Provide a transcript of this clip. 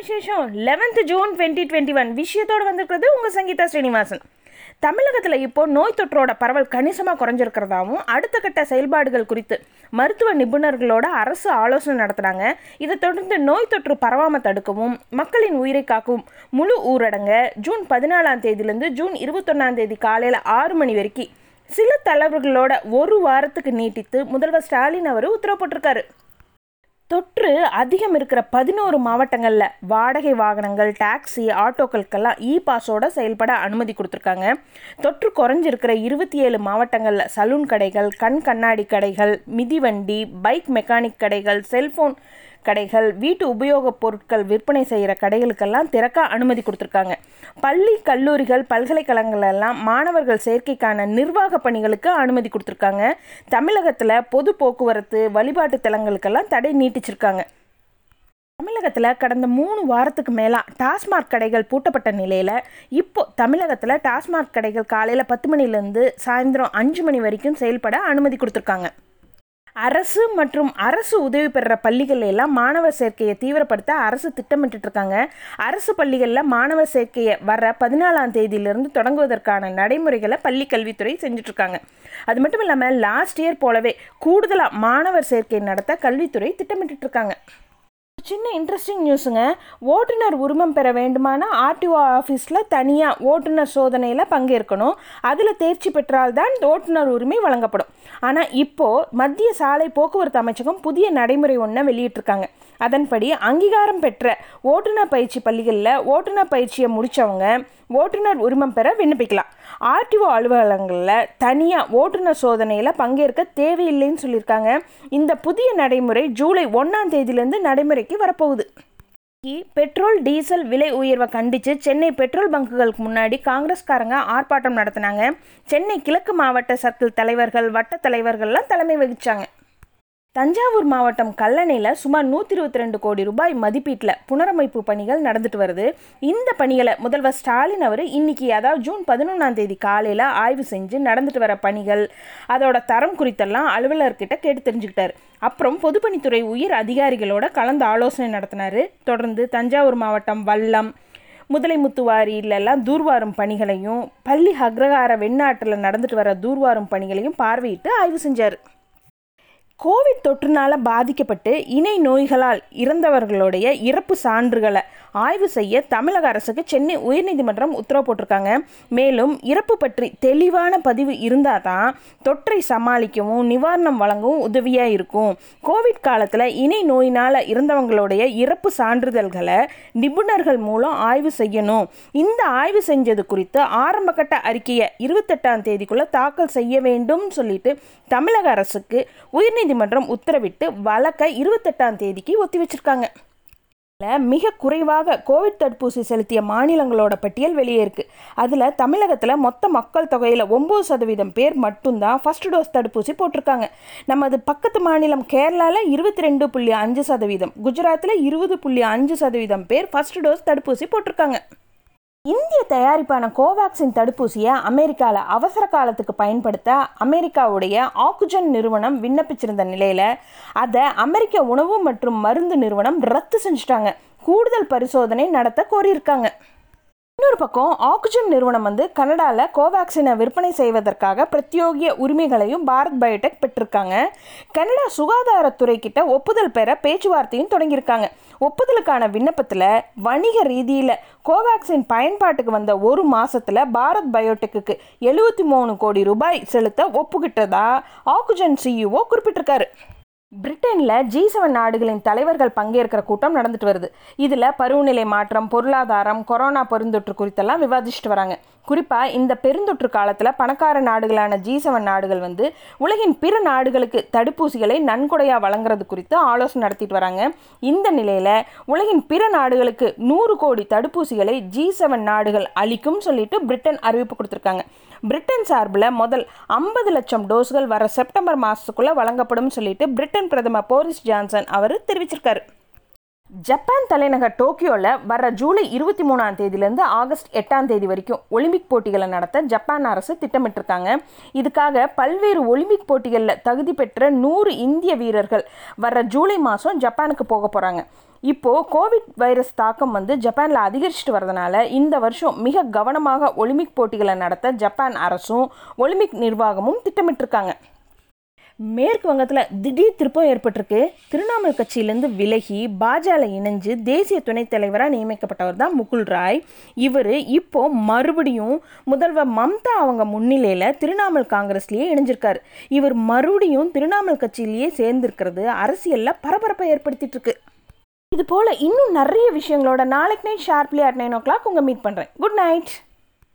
விசேஷம் eleventh June twenty twenty one விஷயத்தோடு வந்திருக்கிறது உங்கள் சங்கீதா ஸ்ரீனிவாசன். தமிழகத்தில் இப்போ நோய் தொற்றோட பரவல் கணிசமாக குறைஞ்சிருக்கிறதாவும் அடுத்த கட்ட செயல்பாடுகள் குறித்து மருத்துவ நிபுணர்களோட அரசு ஆலோசனை நடத்துனாங்க இதை தொடர்ந்து நோய் தொற்று பரவாமல் தடுக்கவும் மக்களின் உயிரை காக்கவும் முழு ஊரடங்க ஜூன் பதினாலாம் தேதியிலேருந்து ஜூன் இருபத்தொன்னாம் தேதி காலையில் ஆறு மணி வரைக்கும் சில தலைவர்களோட ஒரு வாரத்துக்கு நீட்டித்து முதல்வர் ஸ்டாலின் அவர் உத்தரவு போட்டிருக்காரு. தொற்று அதிகம் இருக்கிற பதினோரு மாவட்டங்களில் வாடகை வாகனங்கள் டாக்ஸி ஆட்டோக்களுக்கெல்லாம் இ பாஸோட செயல்பட அனுமதி கொடுத்துருக்காங்க. தொற்று குறைஞ்சிருக்கிற இருபத்தி ஏழு மாவட்டங்களில் சலூன் கடைகள் கண் கண்ணாடி கடைகள் மிதிவண்டி பைக் மெக்கானிக் கடைகள் செல்ஃபோன் கடைகள் வீட்டு உபயோகப் பொருட்கள் விற்பனை செய்கிற கடைகளுக்கெல்லாம் திறக்க அனுமதி கொடுத்துருக்காங்க. பள்ளி கல்லூரிகள் பல்கலைக்கழகங்கள் எல்லாம் மாணவர்கள் சேர்க்கைக்கான நிர்வாக பணிகளுக்கு அனுமதி கொடுத்துருக்காங்க. தமிழகத்தில் பொது போக்குவரத்து வழிபாட்டு தலங்களுக்கெல்லாம் தடை நீட்டிச்சிருக்காங்க. தமிழகத்தில் கடந்த மூணு வாரத்துக்கு மேலாக டாஸ்மாக் கடைகள் பூட்டப்பட்ட நிலையில் இப்போ தமிழகத்தில் டாஸ்மாக் கடைகள் காலையில் பத்து மணிலேருந்து சாயந்தரம் அஞ்சு மணி வரைக்கும் செயல்பட அனுமதி கொடுத்துருக்காங்க. அரசு மற்றும் அரசு உதவி பெறுற பள்ளிகள் எல்லாம் மாணவர் சேர்க்கையை தீவிரப்படுத்த அரசு திட்டமிட்டு இருக்காங்க அரசு பள்ளிகளில் மாணவர் சேர்க்கையை வர பதினாலாம் தேதியிலிருந்து தொடங்குவதற்கான நடைமுறைகளை பள்ளி கல்வித்துறை செஞ்சுட்டு இருக்காங்க அது மட்டும் இல்லாமல் லாஸ்ட் இயர் போலவே கூடுதலாக மாணவர் சேர்க்கை நடத்த கல்வித்துறை திட்டமிட்டு இருக்காங்க சின்ன இன்ட்ரெஸ்டிங் நியூஸுங்க ஓட்டுநர் உரிமம் பெற வேண்டுமான ஆர்டிஓ ஆஃபீஸில் தனியாக ஓட்டுநர் சோதனையில் பங்கேற்கணும். அதில் தேர்ச்சி பெற்றால்தான் ஓட்டுநர் உரிமை வழங்கப்படும். ஆனால் இப்போது மத்திய சாலை போக்குவரத்து அமைச்சகம் புதிய நடைமுறை ஒன்றை வெளியிட்டிருக்காங்க. அதன்படி அங்கீகாரம் பெற்ற ஓட்டுநர் பயிற்சி பள்ளிகளில் ஓட்டுநர் பயிற்சியை முடித்தவங்க ஓட்டுநர் உரிமம் பெற விண்ணப்பிக்கலாம். ஆர்டிஓ அலுவலகங்களில் தனியாக ஓட்டுநர் சோதனையில் பங்கேற்க தேவையில்லைன்னு சொல்லியிருக்காங்க. இந்த புதிய நடைமுறை ஜூலை ஒன்றாம் தேதியிலேருந்து நடைமுறைக்கு வரப்போகுது. பெட்ரோல் டீசல் விலை உயர்வை கண்டித்து சென்னை பெட்ரோல் பங்குகளுக்கு முன்னாடி காங்கிரஸ்காரங்க ஆர்ப்பாட்டம் நடத்தினாங்க. சென்னை கிழக்கு மாவட்ட சர்க்கிள் தலைவர்கள் வட்ட தலைவர்கள்லாம் தலைமை வகிச்சாங்க. தஞ்சாவூர் மாவட்டம் கல்லணையில் சுமார் நூற்றி இருபத்தி ரெண்டு கோடி ரூபாய் மதிப்பீட்டில் புனரமைப்பு பணிகள் நடந்துட்டு வருது. இந்த பணிகளை முதல்வர் ஸ்டாலின் அவர் இன்னைக்கு அதாவது ஜூன் பதினொன்றாம் தேதி காலையில் ஆய்வு செஞ்சு நடந்துட்டு வர பணிகள் அதோட தரம் குறித்தெல்லாம் அலுவலர்கிட்ட கேட்டு தெரிஞ்சுக்கிட்டார். அப்புறம் பொதுப்பணித்துறை உயர் அதிகாரிகளோட கலந்து ஆலோசனை நடத்தினார். தொடர்ந்து தஞ்சாவூர் மாவட்டம் வல்லம் முதலைமுத்துவாரியிலெல்லாம் தூர்வாரும் பணிகளையும் பள்ளி அக்ரகார வெண்ணாட்டில் நடந்துட்டு வர தூர்வாரும் பணிகளையும் பார்வையிட்டு ஆய்வு செஞ்சார். கோவிட் தொற்றுனால் பாதிக்கப்பட்டு இணை நோய்களால் இறந்தவர்களுடைய இறப்பு சான்றுகளை ஆய்வு செய்ய தமிழக அரசுக்கு சென்னை உயர்நீதிமன்றம் உத்தரவு போட்டிருக்காங்க. மேலும் இறப்பு பற்றி தெளிவான பதிவு இருந்தால் தான் தொற்றை சமாளிக்கவும் நிவாரணம் வழங்கவும் உதவியாக இருக்கும். கோவிட் காலத்தில் இணை நோயினால் இறந்தவங்களுடைய இறப்பு சான்றிதழ்களை நிபுணர்கள் மூலம் ஆய்வு செய்யணும். இந்த ஆய்வு செஞ்சது குறித்து ஆரம்பகட்ட அறிக்கையை இருபத்தெட்டாம் தேதிக்குள்ளே தாக்கல் செய்ய வேண்டும் சொல்லிட்டு தமிழக அரசுக்கு உயர்நீதிமன்றம் உத்தரவிட்டு வழக்கை இருபத்தெட்டாம் தேதிக்கு ஒத்தி வச்சிருக்காங்க மிக குறைவாக கோவிட் தடுப்பூசி செலுத்திய மாநிலங்களோட பட்டியல் வெளியே இருக்கு. அதில் தமிழகத்தில் மொத்த மக்கள் தொகையில் ஒம்பது சதவீதம் பேர் மட்டும்தான் ஃபர்ஸ்ட் டோஸ் தடுப்பூசி போட்டிருக்காங்க. நமது பக்கத்து மாநிலம் கேரளாவில் இருபத்தி ரெண்டு புள்ளி அஞ்சு சதவீதம் குஜராத்தில் இருபது புள்ளி அஞ்சு சதவீதம் பேர் ஃபர்ஸ்ட் டோஸ் தடுப்பூசி போட்டிருக்காங்க. இந்திய தயாரிப்பான கோவேக்சின் தடுப்பூசியை அமெரிக்காவில் அவசர காலத்துக்கு பயன்படுத்த அமெரிக்காவுடைய ஆக்சிஜன் நிறுவனம் விண்ணப்பிச்சிருந்த நிலையில் அதை அமெரிக்க உணவு மற்றும் மருந்து நிறுவனம் ரத்து செஞ்சுட்டாங்க. கூடுதல் பரிசோதனை நடத்த கோரியிருக்காங்க. இன்னொரு பக்கம் ஆக்சிஜன் நிறுவனம் வந்து கனடாவில் கோவேக்சினை விற்பனை செய்வதற்காக பிரத்யோகிய உரிமைகளையும் பாரத் பயோடெக் பெற்றிருக்காங்க. கனடா சுகாதாரத்துறை கிட்ட ஒப்புதல் பெற பேச்சுவார்த்தையும் தொடங்கியிருக்காங்க. ஒப்புதலுக்கான விண்ணப்பத்தில் வணிக ரீதியில் கோவேக்சின் பயன்பாட்டுக்கு வந்த ஒரு மாதத்தில் பாரத் பயோடெக்கு எழுபத்தி மூணு கோடி ரூபாய் செலுத்த ஒப்புக்கிட்டதா ஆக்சிஜன் சிஇஓ குறிப்பிட்டிருக்காரு. பிரிட்டனில் ஜி செவன் நாடுகளின் தலைவர்கள் பங்கேற்கிற கூட்டம் நடந்துட்டு வருது. இதில் பருவநிலை மாற்றம் பொருளாதாரம் கொரோனா பெருந்தொற்று குறித்தெல்லாம் விவாதிச்சுட்டு வராங்க. குறிப்பாக இந்த பெருந்தொற்று காலத்தில் பணக்கார நாடுகளான ஜி செவன் நாடுகள் வந்து உலகின் பிற நாடுகளுக்கு தடுப்பூசிகளை நன்கொடையாக வழங்குறது குறித்து ஆலோசனை நடத்திட்டு வராங்க. இந்த நிலையில் உலகின் பிற நாடுகளுக்கு நூறு கோடி தடுப்பூசிகளை ஜி செவன் நாடுகள் அளிக்கும் சொல்லிட்டு பிரிட்டன் அறிவிப்பு கொடுத்துருக்காங்க. பிரிட்டன் சார்பில் முதல் ஐம்பது லட்சம் டோஸ்கள் வர செப்டம்பர் மாதத்துக்குள்ளே வழங்கப்படும் சொல்லிட்டு பிரிட்டன் பிரதமர் போரிஸ் ஜான்சன் அவர் தெரிவிச்சிருக்காரு. ஜப்பான் தலைநகர் டோக்கியோவில் வர ஜூலை இருபத்தி மூணாம் தேதியிலேருந்து ஆகஸ்ட் எட்டாம் தேதி வரைக்கும் ஒலிம்பிக் போட்டிகளை நடத்த ஜப்பான் அரசு திட்டமிட்டிருக்காங்க. இதுக்காக பல்வேறு ஒலிம்பிக் போட்டிகளில் தகுதி பெற்ற நூறு இந்திய வீரர்கள் வர ஜூலை மாதம் ஜப்பானுக்கு போக போகிறாங்க இப்போது கோவிட் வைரஸ் தாக்கம் வந்து ஜப்பானில் அதிகரிச்சுட்டு வரதுனால இந்த வருஷம் மிக கவனமாக ஒலிம்பிக் போட்டிகளை நடத்த ஜப்பான் அரசும் ஒலிம்பிக் நிர்வாகமும் திட்டமிட்டிருக்காங்க. மேற்கு வங்கத்தில் திடீர் திருப்பம் ஏற்பட்டிருக்கு. திரிணாமுல் கட்சியிலேருந்து விலகி பாஜக இணைஞ்சு தேசிய துணைத் தலைவராக நியமிக்கப்பட்டவர் தான் முகுல் ராய். இவர் இப்போ மறுபடியும் முதல்வர் மம்தா அவங்க முன்னிலையில் திரிணாமுல் காங்கிரஸ்லேயே இணைஞ்சிருக்கார். இவர் மறுபடியும் திரிணாமுல் கட்சியிலேயே சேர்ந்திருக்கிறது அரசியலில் பரபரப்பை ஏற்படுத்திட்டு இருக்கு இது போல் இன்னும் நிறைய விஷயங்களோட நாளைக்கு night sharply at nine o'clock உங்கள் மீட் பண்ணுறேன் குட் நைட்.